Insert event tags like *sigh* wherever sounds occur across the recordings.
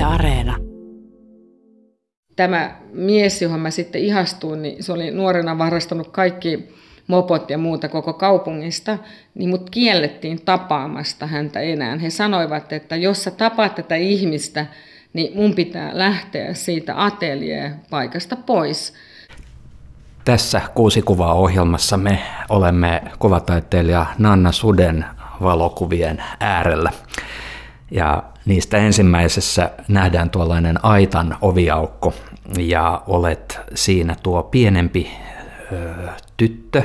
Yle Areena. Tämä mies, johon mä sitten ihastuin, niin se oli nuorena varastanut kaikki mopot ja muuta koko kaupungista, niin mut kiellettiin tapaamasta häntä enää. He sanoivat, että jos sä tapaat tätä ihmistä, niin mun pitää lähteä siitä ateljee-paikasta pois. Tässä kuusi kuvaa ohjelmassa me olemme kuvataiteilija Nanna Suden valokuvien äärellä. Ja niistä ensimmäisessä nähdään tuollainen aitan oviaukko ja olet siinä tuo pienempi ö, tyttö.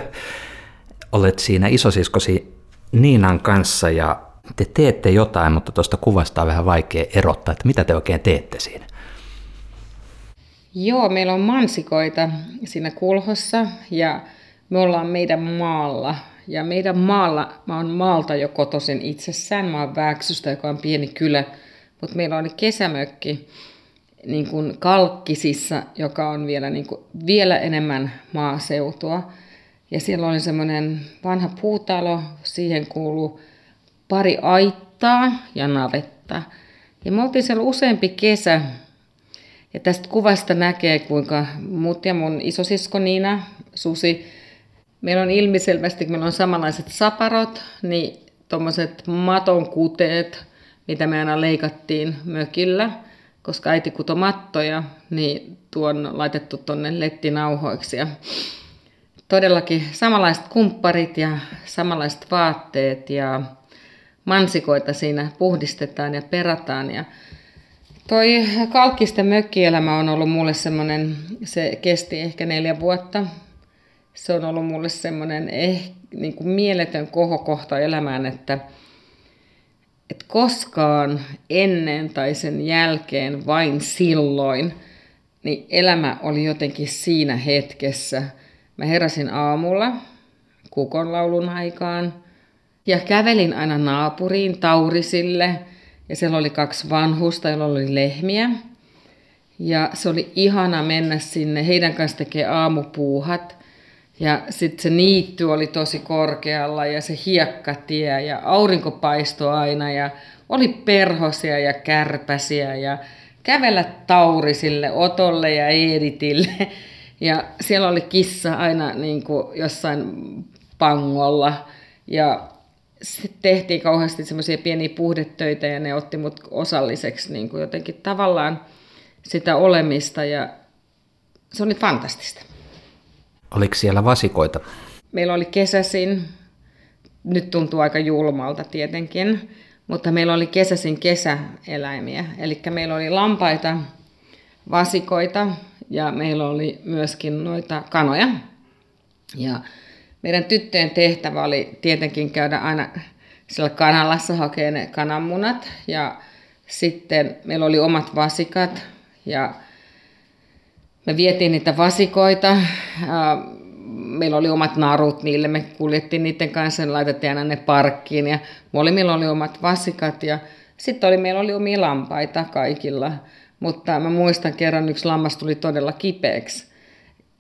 Olet siinä isosiskosi Niinan kanssa ja te teette jotain, mutta tuosta kuvasta on vähän vaikea erottaa, että mitä te oikein teette siinä. Joo, meillä on mansikoita siinä kulhossa ja me ollaan meidän maalla. Ja meidän maalla, mä oon maalta jo kotoisin itsessään, mä oon Vääksystä, joka on pieni kylä, mutta meillä oli kesämökki niin kuin Kalkkisissa, joka on vielä, niin kuin, vielä enemmän maaseutua. Ja siellä oli semmoinen vanha puutalo, siihen kuuluu pari aittaa ja navetta. Ja me oltiin siellä useampi kesä, ja tästä kuvasta näkee, kuinka mut ja mun isosisko Niina, Susi, meillä on ilmiselvästi, kun meillä on samanlaiset saparot, niin tuommoiset maton kuteet, mitä me aina leikattiin mökillä, koska äiti kuto mattoja, niin tuon laitettu tuonne lettinauhoiksi. Ja todellakin samanlaiset kumpparit ja samanlaiset vaatteet ja mansikoita siinä puhdistetaan ja perataan. Ja toi kalkkisten mökkielämä on ollut mulle semmoinen, se kesti ehkä neljä vuotta. Se on ollut mulle semmoinen eh, niin kuin mieletön kohokohta elämään, että, että koskaan ennen tai sen jälkeen vain silloin, niin elämä oli jotenkin siinä hetkessä. Mä heräsin aamulla kukonlaulun aikaan – ja kävelin aina naapuriin Taurisille, ja siellä oli kaksi vanhusta, joilla oli lehmiä. Ja se oli ihana mennä sinne, heidän kanssa tekee aamupuuhat. Ja sitten se niitty oli tosi korkealla ja se hiekkatie ja aurinko paistoi aina ja oli perhosia ja kärpäsiä ja kävellä Taurisille, Otolle ja Editille. Ja siellä oli kissa aina niin kuin jossain pangolla. Ja sitten tehtiin kauheasti semmoisia pieniä puhdetöitä ja ne otti mut osalliseksi niin kuin jotenkin tavallaan sitä olemista ja se oli fantastista. Oliko siellä vasikoita? Meillä oli kesäsin, nyt tuntuu aika julmalta tietenkin, mutta meillä oli kesäsin kesäeläimiä. Eli meillä oli lampaita, vasikoita ja meillä oli myöskin noita kanoja. Ja meidän tyttöjen tehtävä oli tietenkin käydä aina siellä kanalassa hakea ne kananmunat ja sitten meillä oli omat vasikat ja me vietiin niitä vasikoita. Meillä oli omat narut niille, me kuljettiin niiden kanssa ja laitettiin aina ne parkkiin ja molemmilla oli omat vasikat ja sitten oli, meillä oli omia lampaita kaikilla. Mutta mä muistan kerran yksi lammas tuli todella kipeäksi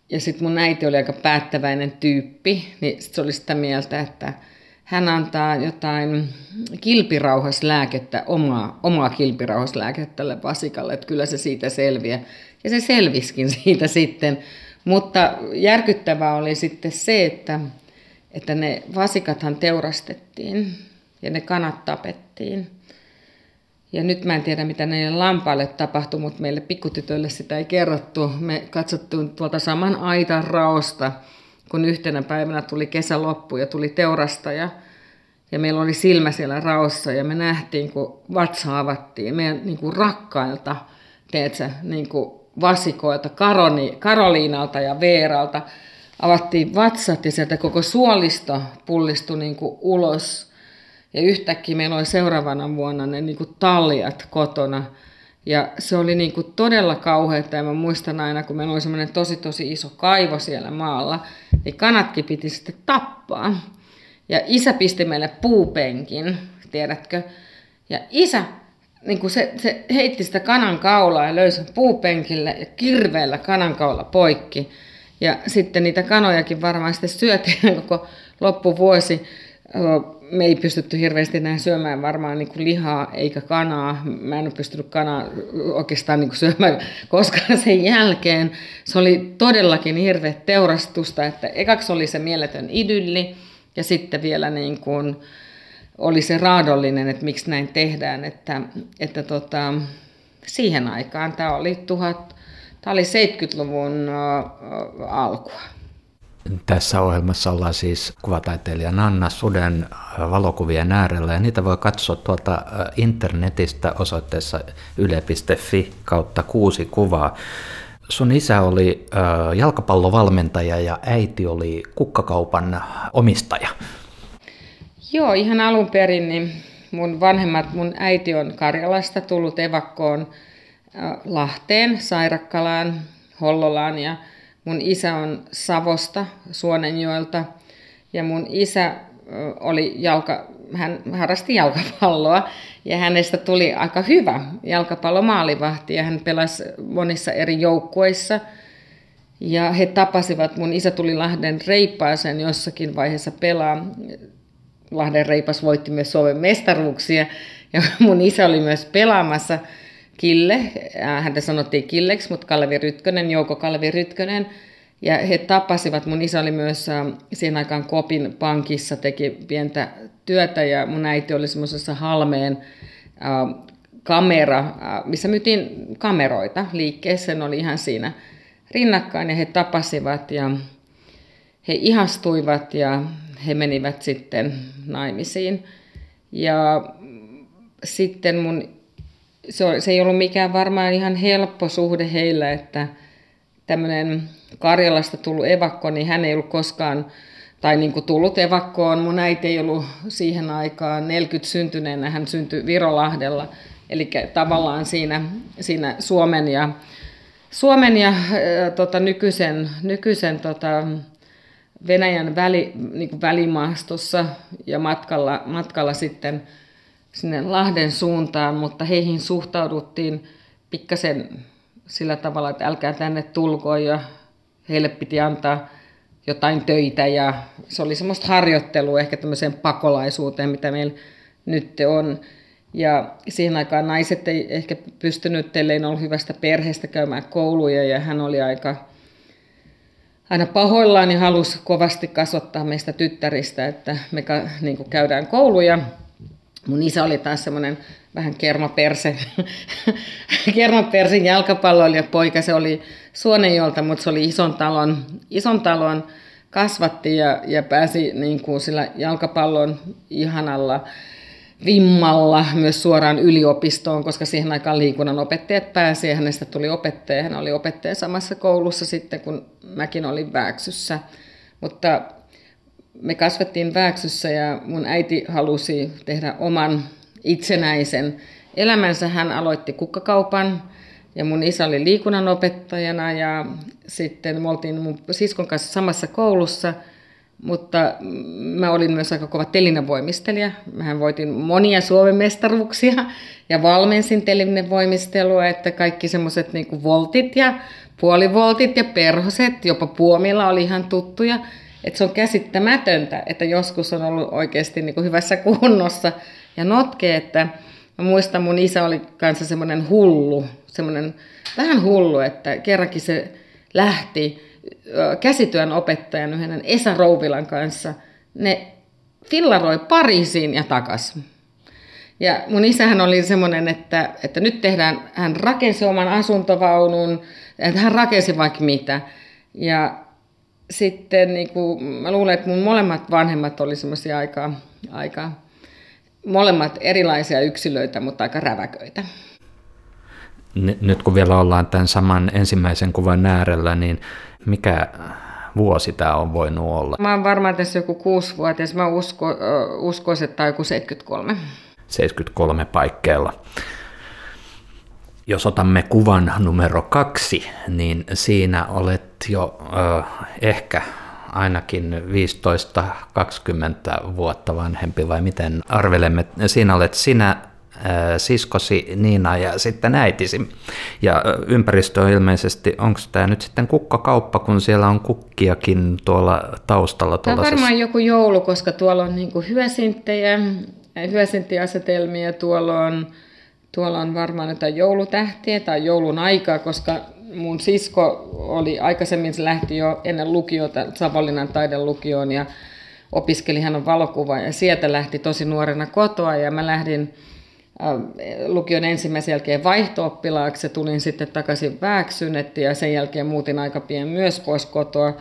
ja sitten mun äiti oli aika päättäväinen tyyppi, niin sit se oli sitä mieltä, että hän antaa jotain kilpirauhaslääkettä, omaa, omaa kilpirauhaslääkettä tälle vasikalle, että kyllä se siitä selviää. Ja se selviskin *laughs* siitä sitten. Mutta järkyttävää oli sitten se, että, että ne vasikathan teurastettiin ja ne kanat tapettiin. Ja nyt mä en tiedä, mitä näille lampaille tapahtui, mutta meille pikkutytöille sitä ei kerrottu. Me katsottiin tuolta saman aitan raosta, kun yhtenä päivänä tuli kesäloppu ja tuli teurastaja. Ja meillä oli silmä siellä raossa ja me nähtiin, kun vatsa avattiin meidän niin kuin rakkailta, teetkö, niin kuin vasikoilta, Karoni, Karoliinalta ja Veeralta. Avattiin vatsat ja sieltä koko suolisto pullistui niin kuin ulos ja yhtäkkiä meillä oli seuraavana vuonna ne niin kuin taljat kotona. Ja se oli niin kuin todella kauheaa. Ja mä muistan aina, kun meillä oli semmoinen tosi tosi iso kaivo siellä maalla, niin kanatkin piti sitten tappaa. Ja isä pisti meille puupenkin, tiedätkö? Ja isä niin kuin se, se heitti sitä kanan kaulaa ja löysi puupenkille ja kirveellä kanan kaula poikki. Ja sitten niitä kanojakin varmaan sitten syötiin *laughs* koko loppuvuosi me ei pystytty hirveästi näin syömään varmaan niin kuin lihaa eikä kanaa. Mä en ole pystynyt kanaa oikeastaan niin kuin syömään *laughs* koskaan sen jälkeen. Se oli todellakin hirveä teurastusta, että ekaksi oli se mieletön idylli ja sitten vielä niin kuin oli se raadollinen, että miksi näin tehdään. Että, että tota, siihen aikaan tämä oli, tuhat, tämä oli 70-luvun alkua. Tässä ohjelmassa ollaan siis kuvataiteilija Nanna Suden valokuvien äärellä ja niitä voi katsoa tuolta internetistä osoitteessa yle.fi kautta kuusi kuvaa. Sun isä oli jalkapallovalmentaja ja äiti oli kukkakaupan omistaja. Joo, ihan alun perin niin mun vanhemmat, mun äiti on Karjalasta tullut evakkoon Lahteen, Sairakkalaan, Hollolaan ja Mun isä on Savosta, Suonenjoelta, ja mun isä oli jalka, hän harrasti jalkapalloa ja hänestä tuli aika hyvä jalkapallomaalivahti ja hän pelasi monissa eri joukkueissa. Ja he tapasivat, mun isä tuli Lahden Reippaaseen jossakin vaiheessa pelaa. Lahden Reipas voitti myös Suomen mestaruuksia. Ja *laughs* mun isä oli myös pelaamassa – Kille, häntä sanottiin Killeksi, mutta Kalevi Rytkönen, Jouko Kalevi Rytkönen, ja he tapasivat, mun isä oli myös siihen aikaan Kopin pankissa, teki pientä työtä ja mun äiti oli semmoisessa Halmeen kamera, missä myytiin kameroita liikkeessä, ne oli ihan siinä rinnakkain ja he tapasivat ja he ihastuivat ja he menivät sitten naimisiin. Ja sitten mun se, se ei ollut mikään varmaan ihan helppo suhde heillä, että tämmöinen Karjalasta tullut evakko, niin hän ei ollut koskaan, tai niin kuin tullut evakkoon, mun äiti ei ollut siihen aikaan 40 syntyneenä, hän syntyi Virolahdella, eli tavallaan siinä, siinä Suomen ja, Suomen ja äh, tota, nykyisen, nykyisen tota, Venäjän väli, niin kuin välimaastossa ja matkalla, matkalla sitten sinne Lahden suuntaan, mutta heihin suhtauduttiin pikkasen sillä tavalla, että älkää tänne tulko ja heille piti antaa jotain töitä ja se oli semmoista harjoittelua ehkä tämmöiseen pakolaisuuteen, mitä meillä nyt on. Ja siihen aikaan naiset ei ehkä pystynyt, ellei ollut hyvästä perheestä käymään kouluja ja hän oli aika aina pahoillaan ja halusi kovasti kasvattaa meistä tyttäristä, että me niin käydään kouluja Mun isä oli taas semmoinen vähän kermaperse, *laughs* kermapersin jalkapalloilija poika. Se oli Suonenjolta, mutta se oli ison talon, ison talon kasvatti ja, ja pääsi niin kuin sillä jalkapallon ihanalla vimmalla myös suoraan yliopistoon, koska siihen aikaan liikunnan opettajat pääsi ja hänestä tuli opettaja. Hän oli opettaja samassa koulussa sitten, kun mäkin olin Vääksyssä. Mutta me kasvettiin Vääksyssä ja mun äiti halusi tehdä oman itsenäisen elämänsä. Hän aloitti kukkakaupan ja mun isä oli liikunnanopettajana ja sitten me oltiin mun siskon kanssa samassa koulussa, mutta mä olin myös aika kova telinavoimistelija. Mähän voitin monia Suomen mestaruuksia ja valmensin telinevoimistelua, että kaikki semmoiset niin voltit ja puolivoltit ja perhoset, jopa puomilla oli ihan tuttuja että se on käsittämätöntä, että joskus on ollut oikeasti niin kuin hyvässä kunnossa ja notke, että mä muistan mun isä oli kanssa semmoinen hullu, semmoinen vähän hullu, että kerrankin se lähti käsityön opettajan yhden Esa Rouvilan kanssa, ne fillaroi Pariisiin ja takas. Ja mun isähän oli semmoinen, että, että nyt tehdään, hän rakensi oman asuntovaunun, että hän rakensi vaikka mitä. Ja sitten niin kuin, mä luulen, että mun molemmat vanhemmat oli semmoisia aika, aika molemmat erilaisia yksilöitä, mutta aika räväköitä. Nyt kun vielä ollaan tämän saman ensimmäisen kuvan äärellä, niin mikä vuosi tämä on voinut olla? Mä oon varmaan tässä joku kuusi-vuotias. Mä usko, uskoisin, että tämä on joku 73. 73 paikkeilla. Jos otamme kuvan numero kaksi, niin siinä olet jo äh, ehkä ainakin 15-20 vuotta vanhempi vai miten arvelemme. Siinä olet sinä siskosi Niina ja sitten äitisi. Ja ympäristö on ilmeisesti, onko tämä nyt sitten kukkakauppa, kun siellä on kukkiakin tuolla taustalla? Tämä on varmaan joku joulu, koska tuolla on niin hyösinttejä, hyösinttiasetelmia, tuolla on, tuolla on varmaan jotain joulutähtiä tai joulun aikaa, koska mun sisko oli aikaisemmin, se lähti jo ennen lukiota Savonlinnan taidelukioon ja opiskeli, hän on valokuva ja sieltä lähti tosi nuorena kotoa ja mä lähdin äh, lukion ensimmäisen jälkeen vaihto-oppilaaksi tulin sitten takaisin Vääksynetti ja sen jälkeen muutin aika pian myös pois kotoa.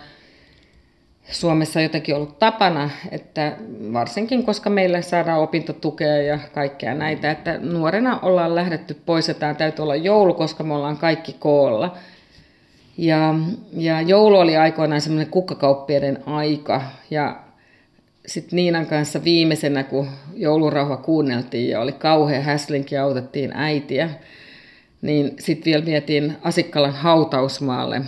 Suomessa on jotenkin ollut tapana, että varsinkin koska meille saadaan opintotukea ja kaikkea näitä, että nuorena ollaan lähdetty pois ja tämä täytyy olla joulu, koska me ollaan kaikki koolla. Ja, ja joulu oli aikoinaan semmoinen kukkakauppiaiden aika ja sitten Niinan kanssa viimeisenä, kun joulurauha kuunneltiin ja oli kauhea häslinki ja autettiin äitiä, niin sitten vielä vietiin Asikkalan hautausmaalle.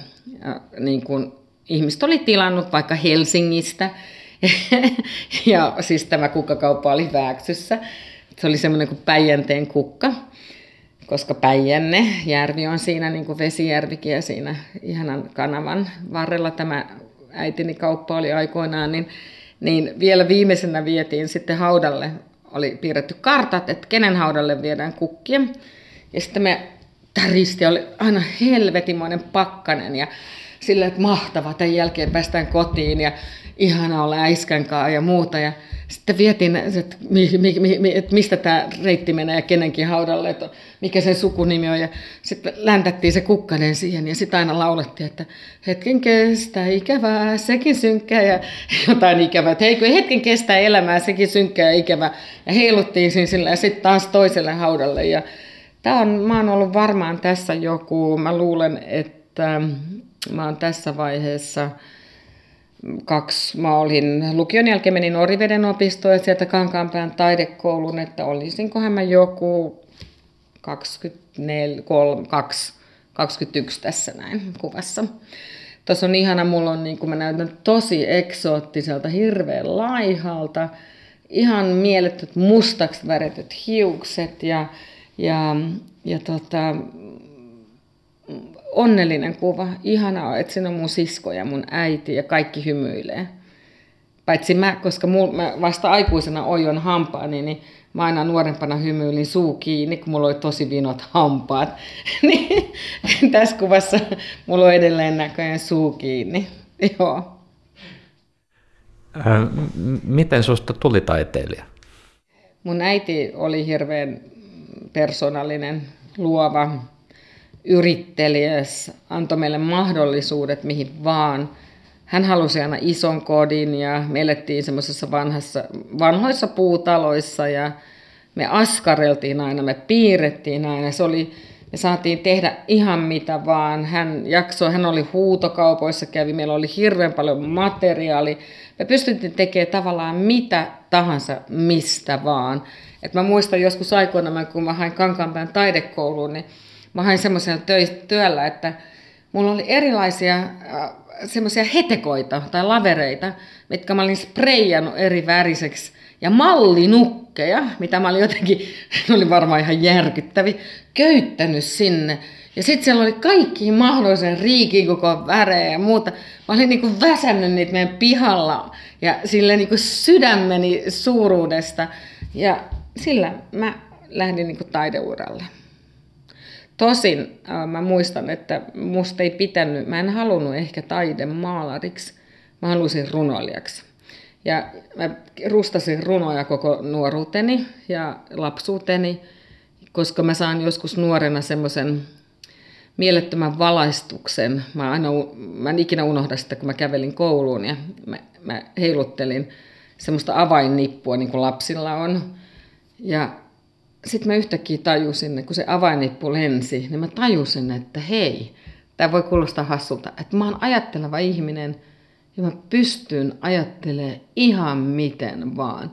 Ja niin kun ihmiset oli tilannut vaikka Helsingistä, *laughs* ja siis tämä kukkakauppa oli Vääksyssä. Se oli semmoinen kuin Päijänteen kukka, koska Päijänne, järvi on siinä niin kuin vesijärvikin ja siinä ihanan kanavan varrella tämä äitini kauppa oli aikoinaan, niin niin vielä viimeisenä vietiin sitten haudalle, oli piirretty kartat, että kenen haudalle viedään kukkia. Ja sitten me täristi, oli aina helvetimoinen pakkanen ja sillä, että mahtavaa, tämän jälkeen päästään kotiin ja ihana olla äiskän ja muuta. Ja sitten vietin, että, mi, mi, mi, että mistä tämä reitti menee ja kenenkin haudalle, että mikä sen sukunimi on. Ja sitten läntättiin se kukkanen siihen ja sitten aina laulettiin, että hetken kestää ikävää, sekin synkkää ja *laughs* jotain ikävää. Että hei, hetken kestää elämää, sekin synkkää ja ikävää. Ja heiluttiin siinä sillä ja sitten taas toiselle haudalle. Ja tämä on, mä oon ollut varmaan tässä joku, mä luulen, että mä oon tässä vaiheessa – kaksi, mä olin lukion jälkeen menin Oriveden opistoon ja sieltä Kankaanpään taidekoulun, että olisinkohan mä joku 24, 3, 2, 21 tässä näin kuvassa. Tuossa on ihana, mulla on niin kuin mä näytän tosi eksoottiselta, hirveän laihalta, ihan mielettöt mustaksi väretyt hiukset ja, ja, ja tota, onnellinen kuva. Ihanaa, että siinä on mun sisko ja mun äiti ja kaikki hymyilee. Paitsi mä, koska mul, mä vasta aikuisena ojon hampaani, niin mä aina nuorempana hymyilin suu kiinni, kun mulla oli tosi vinot hampaat. *laughs* niin *laughs* tässä kuvassa mulla on edelleen näköjään suu kiinni. *laughs* Joo. Miten susta tuli taiteilija? Mun äiti oli hirveän persoonallinen, luova, yrittelijäs, antoi meille mahdollisuudet mihin vaan. Hän halusi aina ison kodin ja me elettiin semmoisessa vanhassa, vanhoissa puutaloissa ja me askareltiin aina, me piirrettiin aina. Se oli, me saatiin tehdä ihan mitä vaan. Hän jaksoi, hän oli huutokaupoissa, kävi, meillä oli hirveän paljon materiaali. Me pystyttiin tekemään tavallaan mitä tahansa, mistä vaan. Et mä muistan joskus aikoina, kun mä hain Kankaanpään taidekouluun, niin mä hain semmoisella työllä, että mulla oli erilaisia äh, semmoisia hetekoita tai lavereita, mitkä mä olin spreijannut eri väriseksi ja mallinukkeja, mitä mä olin jotenkin, *laughs* ne oli varmaan ihan järkyttävi, köyttänyt sinne. Ja sitten siellä oli kaikki mahdollisen riikin koko värejä ja muuta. Mä olin niinku väsännyt niitä meidän pihalla ja sille niinku sydämeni suuruudesta. Ja sillä mä lähdin niinku taideuralle. Tosin äh, mä muistan, että musta ei pitänyt, mä en halunnut ehkä taidemaalariksi, mä halusin runoilijaksi. Ja mä rustasin runoja koko nuoruuteni ja lapsuuteni, koska mä saan joskus nuorena semmoisen mielettömän valaistuksen. Mä, aina, mä en ikinä unohda sitä, kun mä kävelin kouluun ja mä, mä heiluttelin semmoista avainnippua, niin kuin lapsilla on. Ja sitten mä yhtäkkiä tajusin, kun se avainnippu lensi, niin mä tajusin, että hei, tämä voi kuulostaa hassulta, että mä oon ajatteleva ihminen ja mä pystyn ajattelemaan ihan miten vaan.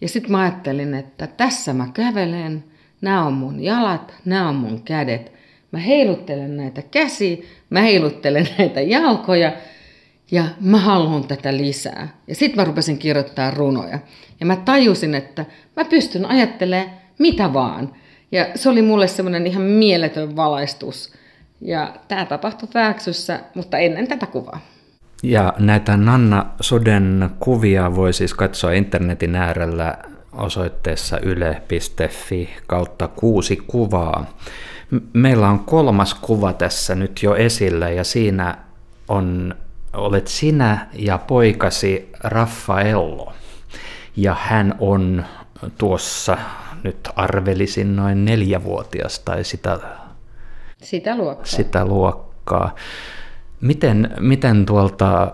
Ja sitten mä ajattelin, että tässä mä kävelen, nämä on mun jalat, nämä on mun kädet. Mä heiluttelen näitä käsiä, mä heiluttelen *laughs* näitä jalkoja ja mä haluan tätä lisää. Ja sitten mä rupesin kirjoittaa runoja. Ja mä tajusin, että mä pystyn ajattelemaan mitä vaan. Ja se oli mulle semmoinen ihan mieletön valaistus. Ja tämä tapahtui Vääksyssä, mutta ennen tätä kuvaa. Ja näitä Nanna Soden kuvia voi siis katsoa internetin äärellä osoitteessa yle.fi kautta kuusi kuvaa. Meillä on kolmas kuva tässä nyt jo esillä ja siinä on, olet sinä ja poikasi Raffaello. Ja hän on tuossa, nyt arvelisin noin neljävuotias tai sitä, sitä luokkaa. Sitä luokkaa. Miten, miten tuolta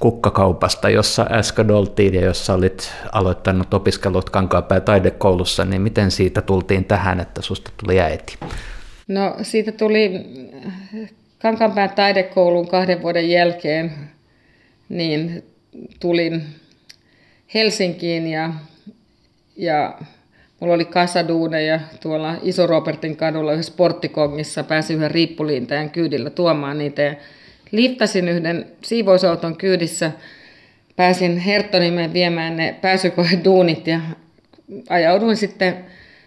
kukkakaupasta, jossa äsken oltiin ja jossa olit aloittanut opiskelut Kankaanpää taidekoulussa, niin miten siitä tultiin tähän, että susta tuli äiti? No siitä tuli Kankaanpään taidekoulun kahden vuoden jälkeen, niin tulin Helsinkiin ja, ja mulla oli kasaduuneja tuolla Iso-Robertin kadulla yhdessä sporttikongissa, pääsin yhden riippuliintäjän kyydillä tuomaan niitä. Ja liftasin yhden siivousauton kyydissä, pääsin Herttonimeen viemään ne pääsykoeduunit ja ajauduin sitten,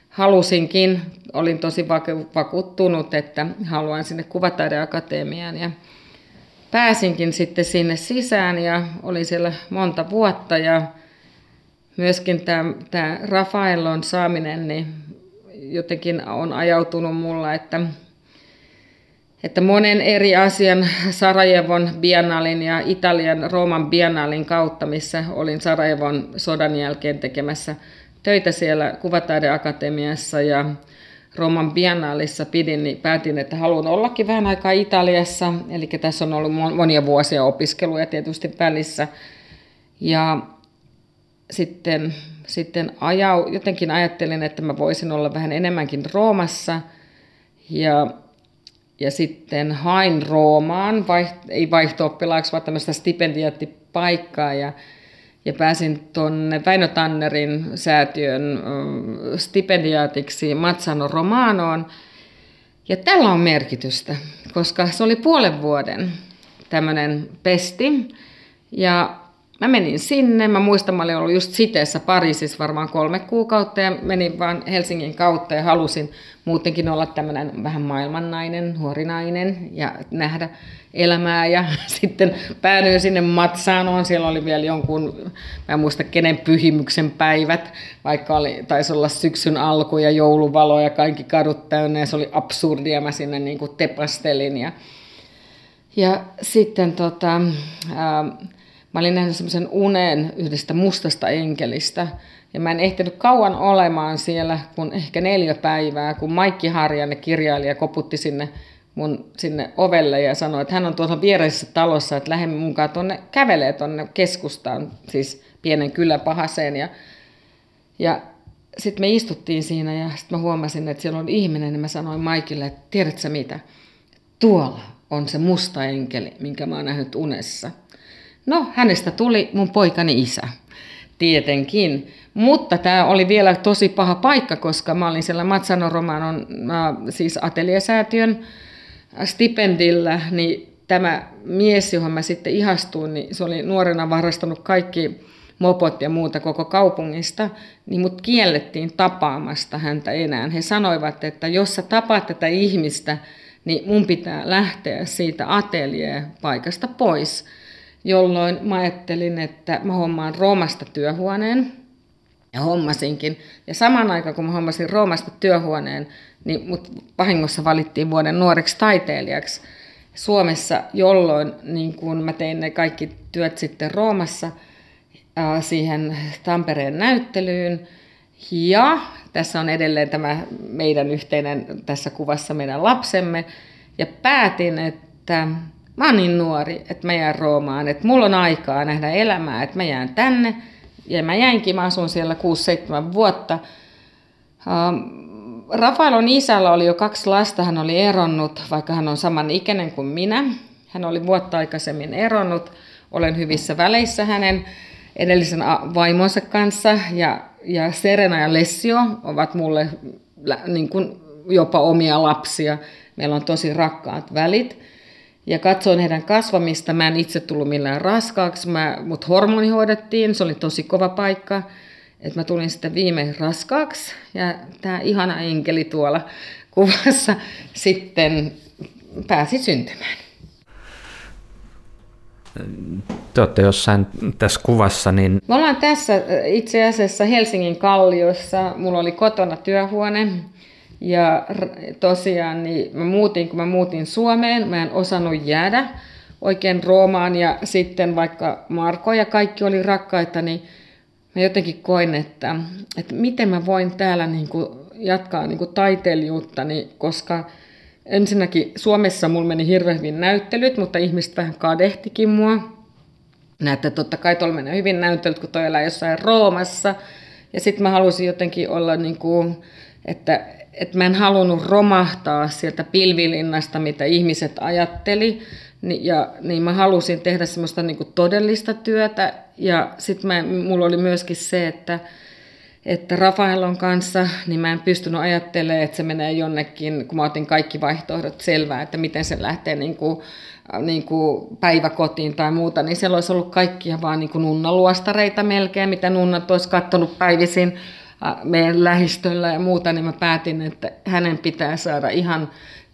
halusinkin, olin tosi vakuuttunut, että haluan sinne Kuvataideakatemiaan ja pääsinkin sitten sinne sisään ja olin siellä monta vuotta ja myöskin tämä, tämä Rafaelon saaminen niin jotenkin on ajautunut mulla, että että monen eri asian Sarajevon biennaalin ja Italian Rooman biennaalin kautta, missä olin Sarajevon sodan jälkeen tekemässä töitä siellä Kuvataideakatemiassa ja Rooman biennaalissa pidin, niin päätin, että haluan ollakin vähän aikaa Italiassa. Eli tässä on ollut monia vuosia opiskeluja tietysti välissä. Ja sitten, sitten ajau, jotenkin ajattelin, että mä voisin olla vähän enemmänkin Roomassa. Ja ja sitten hain Roomaan, vaiht, ei vaihto-oppilaaksi, vaan tämmöistä stipendiaattipaikkaa ja, ja pääsin tuonne Väinö Tannerin säätiön stipendiaatiksi Mazzano Romanoon. Ja tällä on merkitystä, koska se oli puolen vuoden tämmöinen pesti. Ja Mä menin sinne, mä muistan, mä olin ollut just siteessä Pariisissa varmaan kolme kuukautta ja menin vaan Helsingin kautta ja halusin muutenkin olla tämmöinen vähän maailmannainen, nuori nainen ja nähdä elämää. Ja *laughs* sitten päädyin sinne Matsaanoon, siellä oli vielä jonkun, mä en muista kenen pyhimyksen päivät, vaikka oli, taisi olla syksyn alku ja jouluvalo ja kaikki kadut täynnä ja se oli absurdia, mä sinne niin kuin tepastelin ja, ja sitten tota, ää, Mä olin nähnyt semmoisen unen yhdestä mustasta enkelistä. Ja mä en ehtinyt kauan olemaan siellä, kun ehkä neljä päivää, kun Maikki Harjanne, kirjailija, koputti sinne mun sinne ovelle ja sanoi, että hän on tuossa viereisessä talossa, että lähden mukaan tuonne, kävelee tuonne keskustaan, siis pienen kyläpahaseen. Ja, ja sitten me istuttiin siinä ja sitten mä huomasin, että siellä on ihminen, niin mä sanoin Maikille, että tiedätkö mitä, tuolla on se musta enkeli, minkä mä oon nähnyt unessa. No, hänestä tuli mun poikani isä, tietenkin. Mutta tämä oli vielä tosi paha paikka, koska mä olin siellä Matsano Romanon, siis ateliesäätiön stipendillä, niin tämä mies, johon mä sitten ihastuin, niin se oli nuorena varastanut kaikki mopot ja muuta koko kaupungista, niin mut kiellettiin tapaamasta häntä enää. He sanoivat, että jos sä tapaat tätä ihmistä, niin mun pitää lähteä siitä ateljepaikasta pois jolloin mä ajattelin, että mä hommaan Roomasta työhuoneen, ja hommasinkin. Ja samaan aikaan, kun mä hommasin Roomasta työhuoneen, niin mut vahingossa valittiin vuoden nuoreksi taiteilijaksi Suomessa, jolloin niin kun mä tein ne kaikki työt sitten Roomassa siihen Tampereen näyttelyyn. Ja tässä on edelleen tämä meidän yhteinen tässä kuvassa meidän lapsemme. Ja päätin, että mä oon niin nuori, että mä jään Roomaan, että mulla on aikaa nähdä elämää, että mä jään tänne. Ja mä jäinkin, mä asun siellä 6-7 vuotta. Um, Rafaelon isällä oli jo kaksi lasta, hän oli eronnut, vaikka hän on saman ikäinen kuin minä. Hän oli vuotta aikaisemmin eronnut. Olen hyvissä väleissä hänen edellisen vaimonsa kanssa ja, ja Serena ja Lessio ovat mulle niin kuin jopa omia lapsia. Meillä on tosi rakkaat välit ja katsoin heidän kasvamista. Mä en itse tullut millään raskaaksi, mä, mut hormoni hoidettiin, se oli tosi kova paikka. että mä tulin sitten viimein raskaaksi ja tämä ihana enkeli tuolla *laughs* kuvassa sitten pääsi syntymään. Te olette jossain tässä kuvassa, niin... Me ollaan tässä äh, itse asiassa Helsingin Kalliossa. Mulla oli kotona työhuone ja tosiaan niin mä muutin, kun mä muutin Suomeen, mä en osannut jäädä oikein Roomaan ja sitten vaikka Marko ja kaikki oli rakkaita, niin mä jotenkin koin, että, että miten mä voin täällä niin kuin jatkaa niin kuin taiteilijuuttani, koska ensinnäkin Suomessa mulla meni hirveän hyvin näyttelyt, mutta ihmiset vähän kadehtikin mua. Näette, totta kai tuolla menee hyvin näyttelyt, kun toi elää jossain Roomassa. Ja sitten mä halusin jotenkin olla niin kuin, että, että mä en halunnut romahtaa sieltä pilvilinnasta, mitä ihmiset ajatteli. Ja niin mä halusin tehdä semmoista niin kuin todellista työtä. Ja sitten mulla oli myöskin se, että, että Rafaelon kanssa, niin mä en pystynyt ajattelemaan, että se menee jonnekin, kun mä otin kaikki vaihtoehdot selvää, että miten se lähtee niin kuin, niin kuin päiväkotiin tai muuta, niin siellä olisi ollut kaikkia vaan niin kuin nunnaluostareita melkein, mitä nunnat olisi katsonut päivisin meidän lähistöllä ja muuta, niin mä päätin, että hänen pitää saada ihan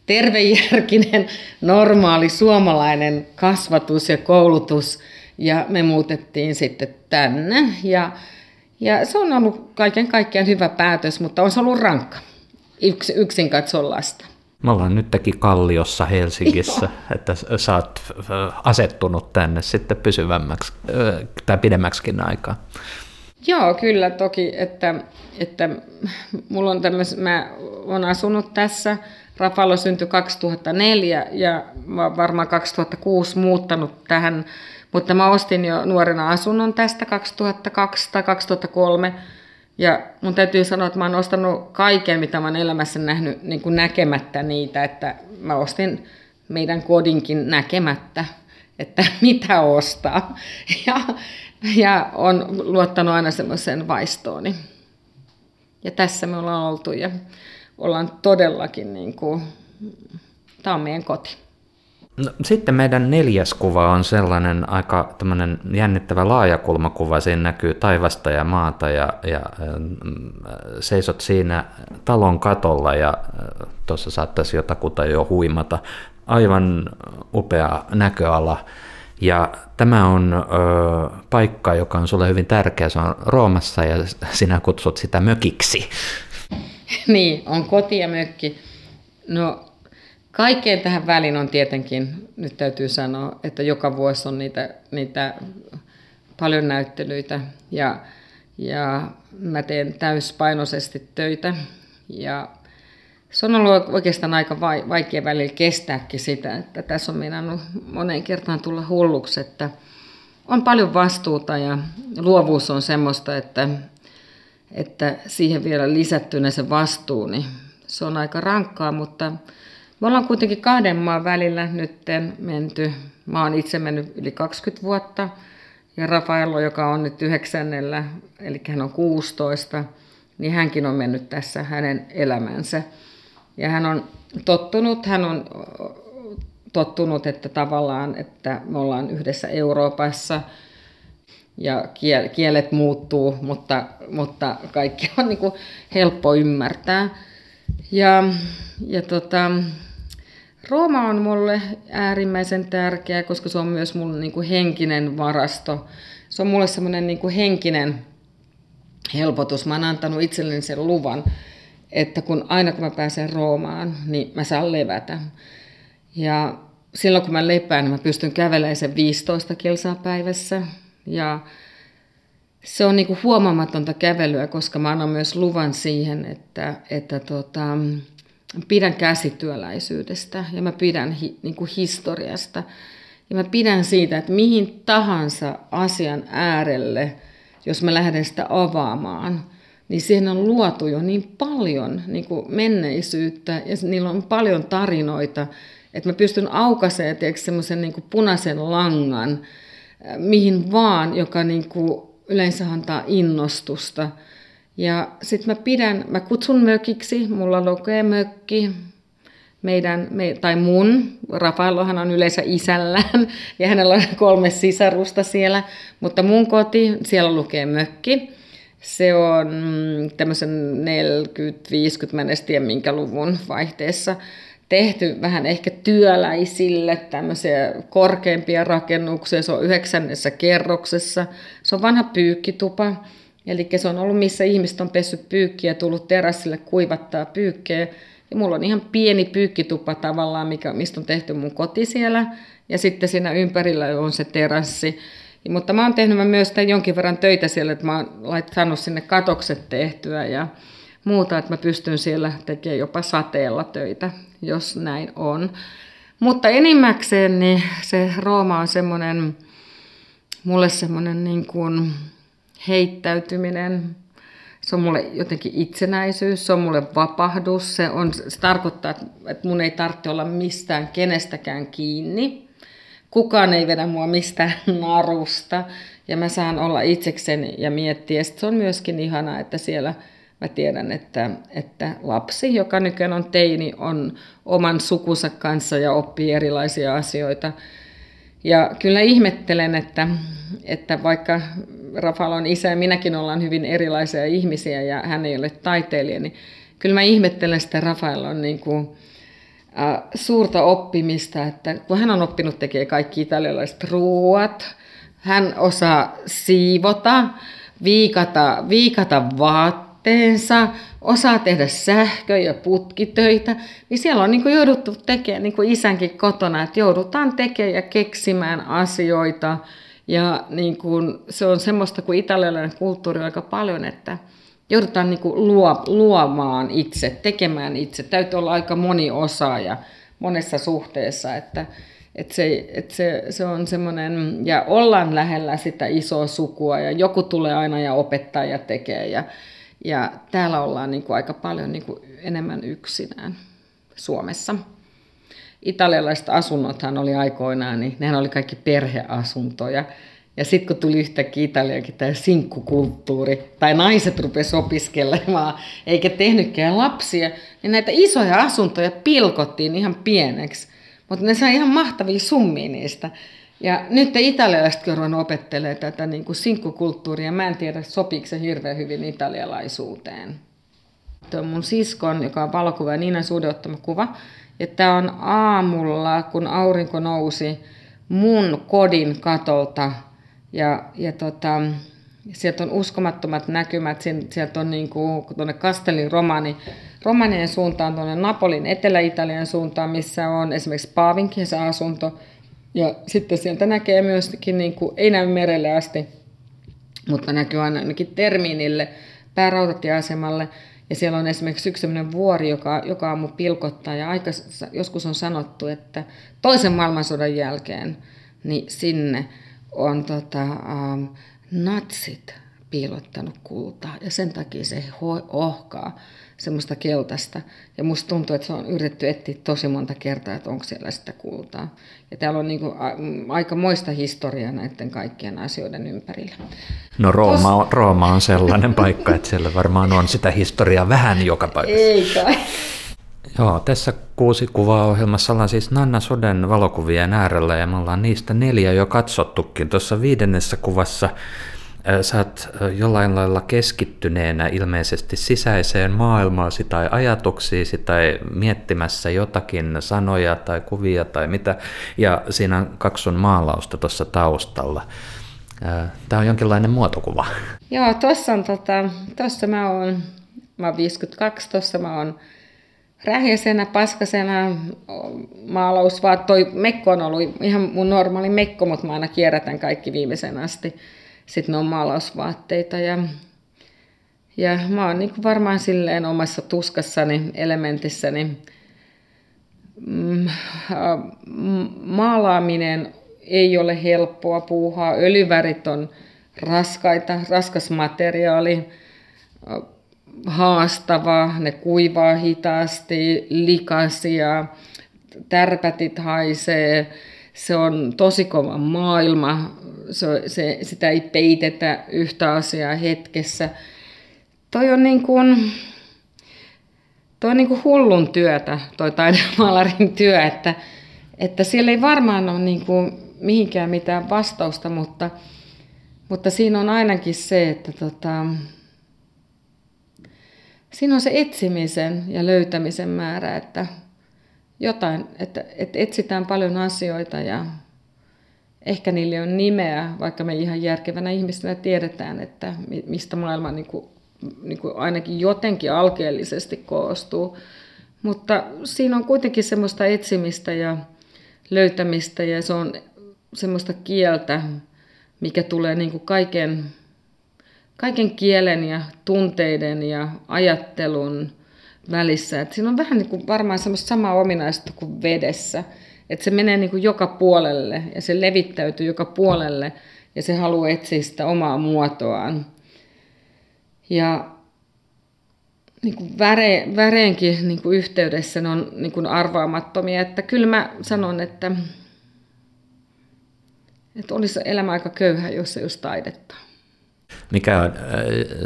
tervejärkinen, normaali suomalainen kasvatus ja koulutus, ja me muutettiin sitten tänne, ja ja se on ollut kaiken kaikkiaan hyvä päätös, mutta on se ollut rankka Yks, yksin katsoa lasta. Me ollaan nytkin Kalliossa Helsingissä, Joo. että sä oot asettunut tänne sitten pysyvämmäksi tai pidemmäksikin aikaa. Joo, kyllä toki, että, että mulla on tämmöis, mä oon asunut tässä, Rafalo syntyi 2004 ja mä varmaan 2006 muuttanut tähän mutta mä ostin jo nuorena asunnon tästä 2002 tai 2003. Ja mun täytyy sanoa, että mä oon ostanut kaiken, mitä mä oon elämässä nähnyt niin kuin näkemättä niitä, että mä ostin meidän kodinkin näkemättä, että *laughs* mitä ostaa. Ja, ja on luottanut aina semmoiseen vaistooni. Ja tässä me ollaan oltu ja ollaan todellakin, niin kuin, tämä on meidän koti. No, sitten meidän neljäs kuva on sellainen aika jännittävä laajakulmakuva. Siinä näkyy taivasta ja maata ja, ja mm, seisot siinä talon katolla ja äh, tuossa saattaisi jotakuta jo huimata. Aivan upea näköala. Ja tämä on ö, paikka, joka on sulle hyvin tärkeä. Se on Roomassa ja sinä kutsut sitä mökiksi. *laughs* Niin, on koti ja mökki. No Kaikkeen tähän väliin on tietenkin, nyt täytyy sanoa, että joka vuosi on niitä, niitä paljon näyttelyitä ja, ja mä teen täyspainoisesti töitä ja se on ollut oikeastaan aika vaikea välillä kestääkin sitä, että tässä on meinannut moneen kertaan tulla hulluksi, että on paljon vastuuta ja luovuus on semmoista, että, että siihen vielä lisättynä se vastuu, niin se on aika rankkaa, mutta me ollaan kuitenkin kahden maan välillä nyt menty. Mä oon itse mennyt yli 20 vuotta ja Rafaello, joka on nyt yhdeksännellä, eli hän on 16, niin hänkin on mennyt tässä hänen elämänsä. Ja hän on tottunut, hän on tottunut, että tavallaan, että me ollaan yhdessä Euroopassa ja kielet muuttuu, mutta, mutta kaikki on niin kuin helppo ymmärtää. Ja, ja tota, Rooma on mulle äärimmäisen tärkeä, koska se on myös mun niin kuin henkinen varasto. Se on mulle semmoinen niin henkinen helpotus. Mä oon antanut itselleni sen luvan, että kun aina kun mä pääsen Roomaan, niin mä saan levätä. Ja silloin kun mä lepään, niin mä pystyn kävelemään sen 15 kilsaa päivässä. Ja se on niin kuin huomaamatonta kävelyä, koska mä annan myös luvan siihen, että, että tota, pidän käsityöläisyydestä ja mä pidän hi, niin kuin historiasta. Ja mä pidän siitä, että mihin tahansa asian äärelle, jos mä lähden sitä avaamaan, niin siihen on luotu jo niin paljon niin kuin menneisyyttä ja niillä on paljon tarinoita, että mä pystyn aukaisemaan semmoisen niin punaisen langan, äh, mihin vaan, joka niin kuin yleensä antaa innostusta. Ja sitten mä pidän, mä kutsun mökiksi, mulla lukee mökki, meidän, me, tai mun, Rafaelohan on yleensä isällään *laughs* ja hänellä on kolme sisarusta siellä, mutta mun koti, siellä lukee mökki. Se on mm, tämmöisen 40-50, mä en tiedä minkä luvun vaihteessa, tehty vähän ehkä työläisille tämmöisiä korkeimpia rakennuksia. Se on yhdeksännessä kerroksessa. Se on vanha pyykkitupa. Eli se on ollut, missä ihmiset on pessyt pyykkiä tullut terassille kuivattaa pyykkejä. Ja mulla on ihan pieni pyykkitupa tavallaan, mikä, mistä on tehty mun koti siellä. Ja sitten siinä ympärillä on se terassi. Mutta mä oon tehnyt myös jonkin verran töitä siellä, että mä oon laittanut sinne katokset tehtyä ja muuta, että mä pystyn siellä tekemään jopa sateella töitä, jos näin on. Mutta enimmäkseen niin se Rooma on semmoinen, mulle semmoinen niin kuin heittäytyminen, se on mulle jotenkin itsenäisyys, se on mulle vapahdus, se, on, se tarkoittaa, että mun ei tarvitse olla mistään kenestäkään kiinni. Kukaan ei vedä mua mistään *laughs* narusta ja mä saan olla itsekseni ja miettiä. Sitten se on myöskin ihana, että siellä mä tiedän, että, että lapsi, joka nykyään on teini, on oman sukunsa kanssa ja oppii erilaisia asioita. Ja kyllä ihmettelen, että, että vaikka Rafael on isä ja minäkin ollaan hyvin erilaisia ihmisiä ja hän ei ole taiteilija, niin kyllä mä ihmettelen sitä Rafael on niin kuin, äh, suurta oppimista, että kun hän on oppinut tekemään kaikki italialaiset ruuat, hän osaa siivota, viikata, viikata vaatteensa, osaa tehdä sähkö- ja putkitöitä, niin siellä on niin kuin jouduttu tekemään, niin kuin isänkin kotona, että joudutaan tekemään ja keksimään asioita, ja niin kuin, se on semmoista kuin italialainen kulttuuri aika paljon, että joudutaan niin luo, luomaan itse, tekemään itse. Täytyy olla aika moni osaaja monessa suhteessa, että, että, se, että se, se on semmoinen, ja ollaan lähellä sitä isoa sukua, ja joku tulee aina ja opettaa ja tekee, ja, ja täällä ollaan niin aika paljon niin enemmän yksinään Suomessa italialaiset asunnothan oli aikoinaan, niin nehän oli kaikki perheasuntoja. Ja sitten kun tuli yhtäkkiä Italiakin tämä sinkkukulttuuri, tai naiset rupesi opiskelemaan, eikä tehnytkään lapsia, niin näitä isoja asuntoja pilkottiin ihan pieneksi. Mutta ne sai ihan mahtavia summia niistä. Ja nyt te italialaisetkin on opettelee tätä niin kuin sinkkukulttuuria. Mä en tiedä, sopiiko se hirveän hyvin italialaisuuteen. Tuo mun siskon, joka on valokuva ja Niinan suhde ottama kuva. Ja tämä on aamulla, kun aurinko nousi mun kodin katolta. Ja, ja tota, sieltä on uskomattomat näkymät. Sieltä on niin kuin tuonne Castellin romani, romanien suuntaan, tuonne Napolin Etelä-Italian suuntaan, missä on esimerkiksi Paavin kesäasunto. Ja sitten sieltä näkee myöskin, niin kuin, ei näy merelle asti, mutta näkyy ainakin Termiinille, päärautatieasemalle. Ja siellä on esimerkiksi yksi sellainen vuori, joka joka aamu pilkottaa. Ja aika, joskus on sanottu, että toisen maailmansodan jälkeen niin sinne on tota, ähm, natsit piilottanut kultaa. Ja sen takia se ohkaa semmoista keltaista. Ja musta tuntuu, että se on yritetty etsiä tosi monta kertaa, että onko siellä sitä kultaa. Ja täällä on niinku aika moista historiaa näiden kaikkien asioiden ympärillä. No Rooma on, Rooma on sellainen paikka, että siellä varmaan on sitä historiaa vähän joka paikassa. Ei kai. Joo, tässä kuusi kuvaa ohjelmassa ollaan siis Nanna Soden valokuvien äärellä ja me ollaan niistä neljä jo katsottukin. Tuossa viidennessä kuvassa sä oot jollain lailla keskittyneenä ilmeisesti sisäiseen maailmaasi tai ajatuksiisi tai miettimässä jotakin sanoja tai kuvia tai mitä, ja siinä on kaksi sun maalausta tuossa taustalla. Tämä on jonkinlainen muotokuva. Joo, tuossa on tota, mä oon, mä oon 52, tuossa mä oon rähjäsenä, paskasena maalaus, vaan toi mekko on ollut ihan mun normaali mekko, mutta mä aina kierrätän kaikki viimeisen asti sitten ne on maalausvaatteita ja, ja mä oon niin varmaan silleen omassa tuskassani, elementissäni. Mm, maalaaminen ei ole helppoa puuhaa. Öljyvärit on raskaita, raskas materiaali, haastava, ne kuivaa hitaasti, likaisia, tärpätit haisee, se on tosi kova maailma, se, se, sitä ei peitetä yhtä asiaa hetkessä. Toi on niin kuin, toi on niin kuin hullun työtä, toi taidemaalarin työ, että, että siellä ei varmaan ole niin kuin mihinkään mitään vastausta, mutta, mutta siinä on ainakin se, että tota, siinä on se etsimisen ja löytämisen määrä, että jotain, että, että etsitään paljon asioita ja ehkä niille on nimeä, vaikka me ihan järkevänä ihmisenä tiedetään, että mistä maailma niin kuin, niin kuin ainakin jotenkin alkeellisesti koostuu. Mutta siinä on kuitenkin semmoista etsimistä ja löytämistä ja se on semmoista kieltä, mikä tulee niin kuin kaiken, kaiken kielen ja tunteiden ja ajattelun välissä. Et siinä on vähän niin kuin varmaan semmoista samaa ominaista kuin vedessä. Että se menee niin kuin joka puolelle ja se levittäytyy joka puolelle ja se haluaa etsiä sitä omaa muotoaan. Ja niin kuin väre, väreenkin niin kuin yhteydessä ne on niin kuin arvaamattomia. Että kyllä mä sanon, että, että olisi elämä aika köyhä, jos ei olisi taidetta. Mikä on äh,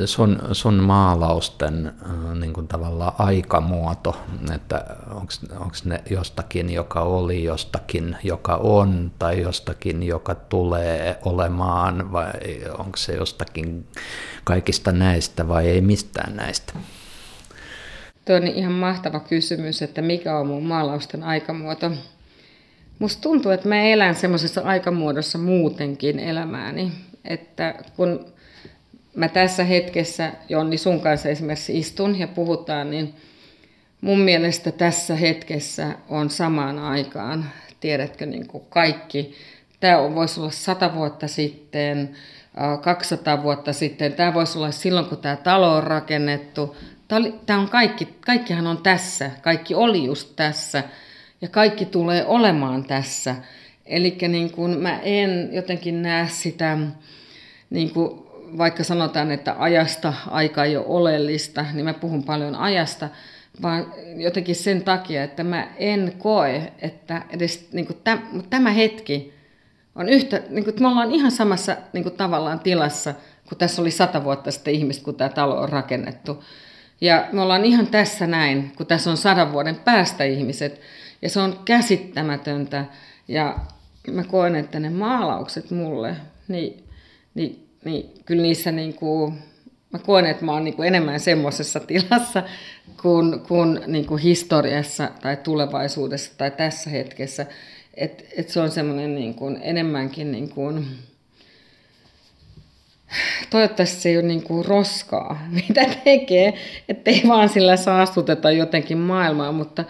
sun, sun maalausten äh, niin kuin tavallaan aikamuoto, että onko ne jostakin, joka oli, jostakin, joka on, tai jostakin, joka tulee olemaan, vai onko se jostakin kaikista näistä vai ei mistään näistä? Tuo on ihan mahtava kysymys, että mikä on mun maalausten aikamuoto. Musta tuntuu, että mä elän semmoisessa aikamuodossa muutenkin elämääni, että kun mä tässä hetkessä, Jonni, sun kanssa esimerkiksi istun ja puhutaan, niin mun mielestä tässä hetkessä on samaan aikaan, tiedätkö, niin kuin kaikki. Tämä voisi olla sata vuotta sitten, 200 vuotta sitten, tämä voisi olla silloin, kun tämä talo on rakennettu. Tämä on kaikki, kaikkihan on tässä, kaikki oli just tässä ja kaikki tulee olemaan tässä. Eli niin mä en jotenkin näe sitä niin kuin vaikka sanotaan, että ajasta aika ei ole oleellista, niin mä puhun paljon ajasta, vaan jotenkin sen takia, että mä en koe, että edes niin kuin täm, tämä hetki on yhtä, niin kuin, me ollaan ihan samassa niin kuin tavallaan tilassa, kun tässä oli sata vuotta sitten ihmistä, kun tämä talo on rakennettu. Ja me ollaan ihan tässä näin, kun tässä on sadan vuoden päästä ihmiset. Ja se on käsittämätöntä. Ja mä koen, että ne maalaukset mulle, niin, niin niin kyllä niissä niin kuin, mä koen, että mä oon niin kuin enemmän semmoisessa tilassa kuin, kuin, niin kuin historiassa tai tulevaisuudessa tai tässä hetkessä. Että et se on semmoinen niin kuin enemmänkin niin kuin, toivottavasti se ei ole niin kuin roskaa, *laughs* mitä tekee, ettei vaan sillä saastuteta jotenkin maailmaa, mutta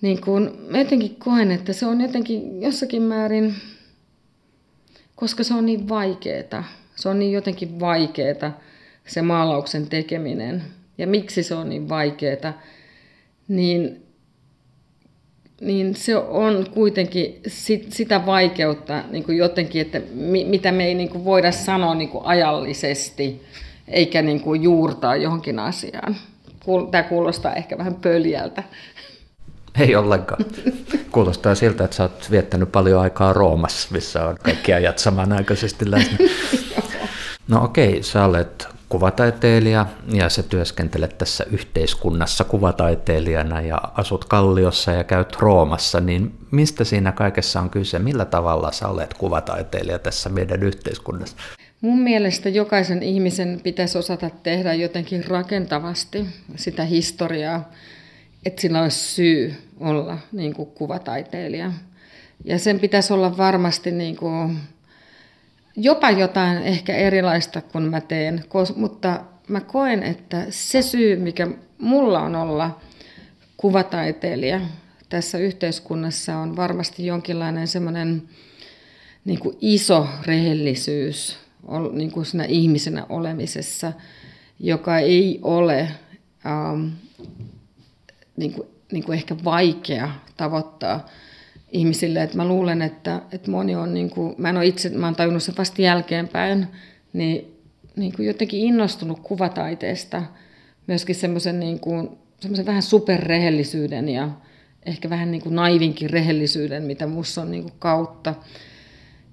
niin kuin, mä jotenkin koen, että se on jotenkin jossakin määrin, koska se on niin vaikeaa se on niin jotenkin vaikeeta se maalauksen tekeminen. Ja miksi se on niin vaikeeta, niin, niin se on kuitenkin sit, sitä vaikeutta niin kuin jotenkin, että mi, mitä me ei niin kuin voida sanoa niin kuin ajallisesti, eikä niin kuin juurtaa johonkin asiaan. Tämä kuulostaa ehkä vähän pöljältä. Ei ollenkaan. Kuulostaa siltä, että sä oot viettänyt paljon aikaa Roomassa, missä on kaikki ajat samanaikaisesti läsnä. *laughs* No okei, sä olet kuvataiteilija ja sä työskentelet tässä yhteiskunnassa kuvataiteilijana ja asut Kalliossa ja käyt Roomassa, niin mistä siinä kaikessa on kyse? Millä tavalla sä olet kuvataiteilija tässä meidän yhteiskunnassa? Mun mielestä jokaisen ihmisen pitäisi osata tehdä jotenkin rakentavasti sitä historiaa, että sillä olisi syy olla niin kuin kuvataiteilija. Ja sen pitäisi olla varmasti niin kuin jopa jotain ehkä erilaista kuin mä teen, mutta mä koen, että se syy, mikä mulla on olla kuvataiteilija tässä yhteiskunnassa on varmasti jonkinlainen semmoinen niin iso rehellisyys niin kuin siinä ihmisenä olemisessa, joka ei ole ähm, niin kuin, niin kuin ehkä vaikea tavoittaa ihmisille. Että mä luulen, että, että moni on, niin kuin, mä en ole itse, mä oon tajunnut sen vasta jälkeenpäin, niin, niin kuin jotenkin innostunut kuvataiteesta, myöskin semmoisen niin kuin, semmoisen vähän superrehellisyyden ja ehkä vähän niin kuin naivinkin rehellisyyden, mitä musta on niin kuin kautta.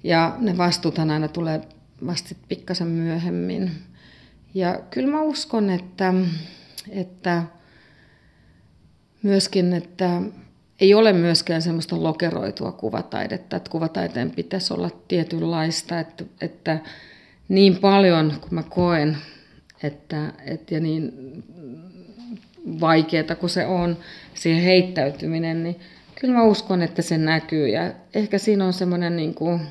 Ja ne vastuuthan aina tulee vasta pikkasen myöhemmin. Ja kyllä mä uskon, että, että myöskin, että ei ole myöskään semmoista lokeroitua kuvataidetta, että kuvataiteen pitäisi olla tietynlaista, että, että niin paljon kuin mä koen, että, että ja niin, vaikeaa kuin se on, siihen heittäytyminen, niin kyllä mä uskon, että se näkyy. Ja ehkä siinä on semmoinen niin kuin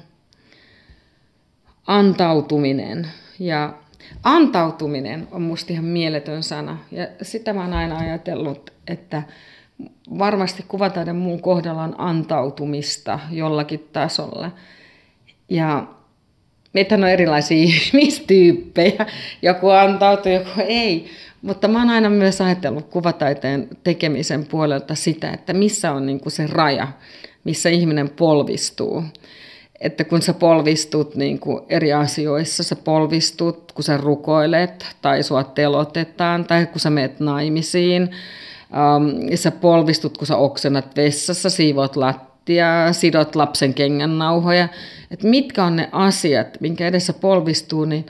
antautuminen. Ja antautuminen on musta ihan mieletön sana. Ja sitä mä oon aina ajatellut, että varmasti kuvataiden muun kohdalla on antautumista jollakin tasolla. Ja meitä on erilaisia *laughs* ihmistyyppejä. Joku antautuu, joku ei. Mutta mä oon aina myös ajatellut kuvataiteen tekemisen puolelta sitä, että missä on niin kuin se raja, missä ihminen polvistuu. Että kun sä polvistut niin kuin eri asioissa, sä polvistut, kun sä rukoilet tai sua telotetaan tai kun sä meet naimisiin. Ähm, sä polvistut, kun sä oksennat vessassa, siivot lattiaa, sidot lapsen kengän nauhoja. Että mitkä on ne asiat, minkä edessä polvistuu, niin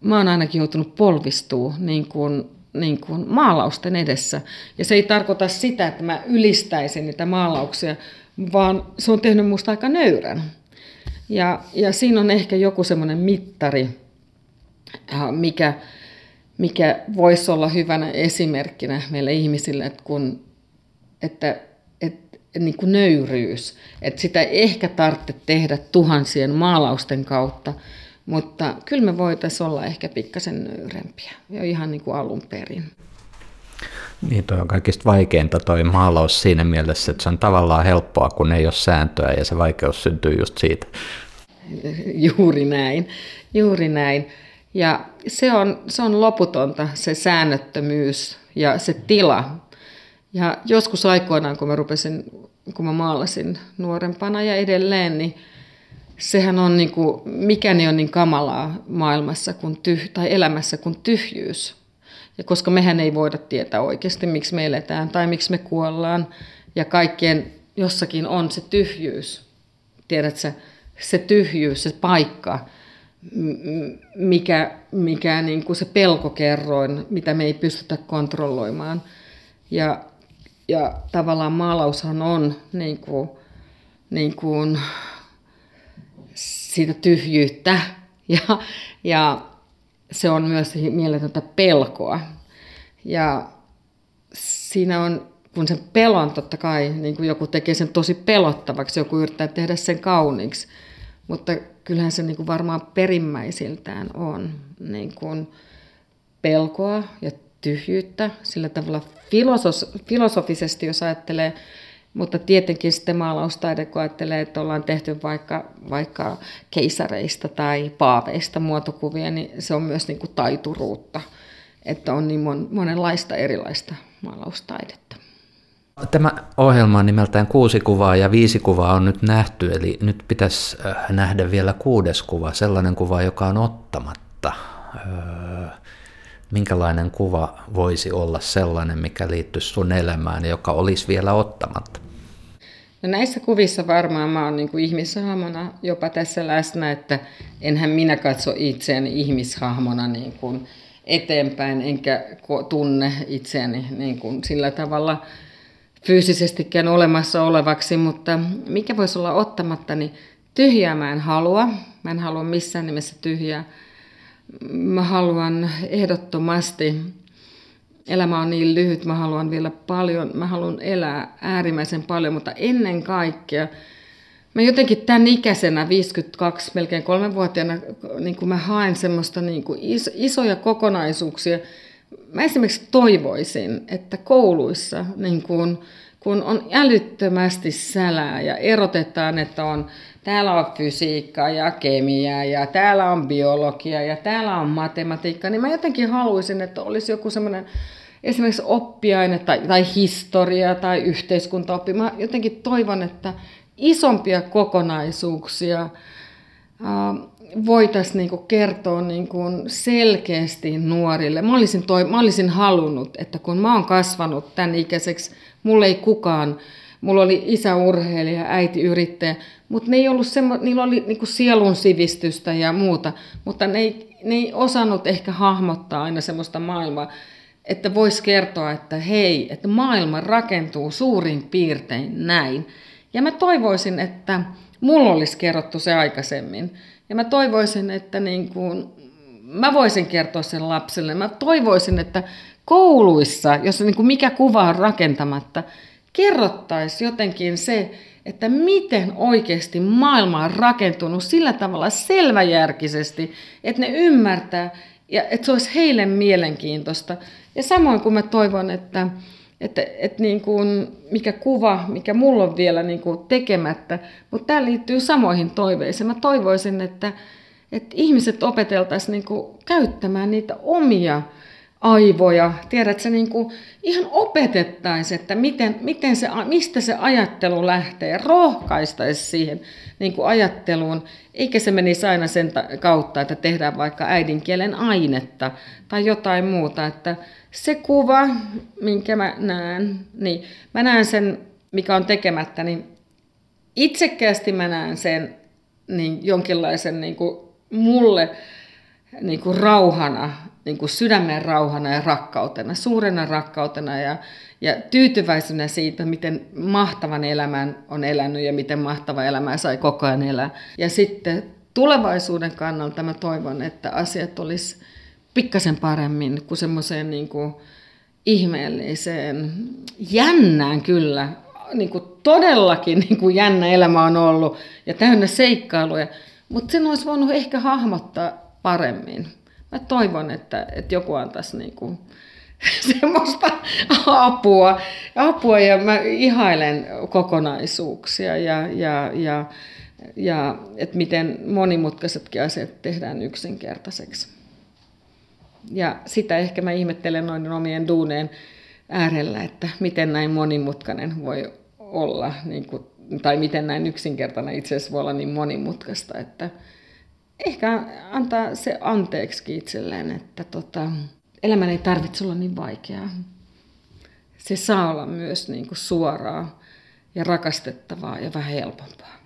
mä oon ainakin joutunut polvistuu niin kuin niin kuin maalausten edessä. Ja se ei tarkoita sitä, että mä ylistäisin niitä maalauksia, vaan se on tehnyt musta aika nöyrän. Ja, ja siinä on ehkä joku semmoinen mittari, äh, mikä, mikä voisi olla hyvänä esimerkkinä meille ihmisille, että, kun, että, että niin kuin nöyryys, että sitä ei ehkä tarvitse tehdä tuhansien maalausten kautta, mutta kyllä me voitaisiin olla ehkä pikkasen nöyrempiä jo ihan niin kuin alun perin. Niin, toi on kaikista vaikeinta toi maalaus siinä mielessä, että se on tavallaan helppoa, kun ei ole sääntöä ja se vaikeus syntyy just siitä. Juuri näin, juuri näin. Ja se on, se on loputonta, se säännöttömyys ja se tila. Ja joskus aikoinaan, kun mä rupesin, kun mä maalasin nuorempana ja edelleen, niin sehän on niin kuin, mikä ne on niin kamalaa maailmassa kuin tyh, tai elämässä kuin tyhjyys. Ja koska mehän ei voida tietää oikeasti, miksi me eletään tai miksi me kuollaan. Ja kaikkien jossakin on se tyhjyys. Tiedätkö, se tyhjyys, se paikka, mikä, mikä niin kuin se pelkokerroin, mitä me ei pystytä kontrolloimaan. Ja, ja tavallaan maalaushan on niin kuin, niin kuin siitä tyhjyyttä ja, ja se on myös mieletöntä pelkoa. Ja siinä on, kun sen pelon totta kai, niin kuin joku tekee sen tosi pelottavaksi, joku yrittää tehdä sen kauniiksi, mutta kyllähän se niin kuin varmaan perimmäisiltään on niin kuin pelkoa ja tyhjyyttä sillä tavalla filosofisesti, jos ajattelee mutta tietenkin sitten maalaustaide, kun ajattelee, että ollaan tehty vaikka, vaikka keisareista tai paaveista muotokuvia, niin se on myös niin kuin taituruutta, että on niin monenlaista erilaista maalaustaidetta. Tämä ohjelma on nimeltään kuusi kuvaa ja viisi kuvaa on nyt nähty, eli nyt pitäisi äh, nähdä vielä kuudes kuva, sellainen kuva, joka on ottamatta. Öö, minkälainen kuva voisi olla sellainen, mikä liittyisi sun elämään, joka olisi vielä ottamatta? No näissä kuvissa varmaan mä oon niin ihmishahmona jopa tässä läsnä, että enhän minä katso itseäni ihmishahmona niin kuin eteenpäin, enkä tunne itseäni niin kuin sillä tavalla fyysisestikään olemassa olevaksi, mutta mikä voisi olla ottamatta, niin tyhjää mä en halua. Mä en halua missään nimessä tyhjää. Mä haluan ehdottomasti elämä on niin lyhyt, mä haluan vielä paljon, mä haluan elää äärimmäisen paljon, mutta ennen kaikkea mä jotenkin tämän ikäisenä, 52, melkein kolmenvuotiaana, niin kuin mä haen semmoista niin kuin iso, isoja kokonaisuuksia. Mä esimerkiksi toivoisin, että kouluissa, niin kuin, kun on älyttömästi sälää ja erotetaan, että on, täällä on fysiikkaa ja kemiaa ja täällä on biologia ja täällä on matematiikka, niin mä jotenkin haluaisin, että olisi joku semmoinen esimerkiksi oppiaine tai, tai historia tai yhteiskuntaoppi. Mä jotenkin toivon, että isompia kokonaisuuksia voitaisiin niinku kertoa niinku selkeästi nuorille. Mä olisin, toi, mä olisin halunnut, että kun mä oon kasvanut tämän ikäiseksi, mulla ei kukaan, mulla oli isä urheilija, äiti yrittäjä, mutta ne ei ollut semmo, niillä oli niinku sielun sivistystä ja muuta, mutta ne ei, ne ei osannut ehkä hahmottaa aina semmoista maailmaa että voisi kertoa, että hei, että maailma rakentuu suurin piirtein näin. Ja mä toivoisin, että mulla olisi kerrottu se aikaisemmin. Ja mä toivoisin, että niin kuin, mä voisin kertoa sen lapselle. Mä toivoisin, että kouluissa, jossa niin kuin mikä kuva on rakentamatta, kerrottaisiin jotenkin se, että miten oikeasti maailma on rakentunut sillä tavalla selväjärkisesti, että ne ymmärtää ja että se olisi heille mielenkiintoista. Ja samoin kuin mä toivon, että, että, että niin kuin, mikä kuva, mikä mulla on vielä niin kuin tekemättä, mutta tämä liittyy samoihin toiveisiin. Mä toivoisin, että, että ihmiset opeteltaisiin niin kuin käyttämään niitä omia aivoja. Tiedät, se niin kuin ihan opetettaisiin, että miten, miten se, mistä se ajattelu lähtee. Rohkaistaisi siihen niin kuin ajatteluun, eikä se menisi aina sen kautta, että tehdään vaikka äidinkielen ainetta tai jotain muuta. Että se kuva, minkä mä näen, niin mä näen sen, mikä on tekemättä, niin itsekkäästi mä näen sen niin jonkinlaisen niin kuin mulle niin kuin rauhana, niin kuin sydämen rauhana ja rakkautena, suurena rakkautena ja, ja tyytyväisenä siitä, miten mahtavan elämän on elänyt ja miten mahtava elämää sai koko ajan elää. Ja sitten tulevaisuuden kannalta mä toivon, että asiat olisi pikkasen paremmin kuin semmoiseen niin kuin ihmeelliseen, jännään kyllä, niin kuin todellakin niin kuin jännä elämä on ollut ja täynnä seikkailuja, mutta sen olisi voinut ehkä hahmottaa paremmin. Mä toivon, että, että joku antaisi niin kuin *laughs* semmoista apua, apua ja mä ihailen kokonaisuuksia ja, ja, ja, ja että miten monimutkaisetkin asiat tehdään yksinkertaiseksi. Ja sitä ehkä mä ihmettelen noin omien duuneen äärellä, että miten näin monimutkainen voi olla, niin kuin, tai miten näin yksinkertainen itse asiassa voi olla niin monimutkaista, että ehkä antaa se anteeksi itselleen, että tota, elämän ei tarvitse olla niin vaikeaa. Se saa olla myös niin kuin suoraa ja rakastettavaa ja vähän helpompaa.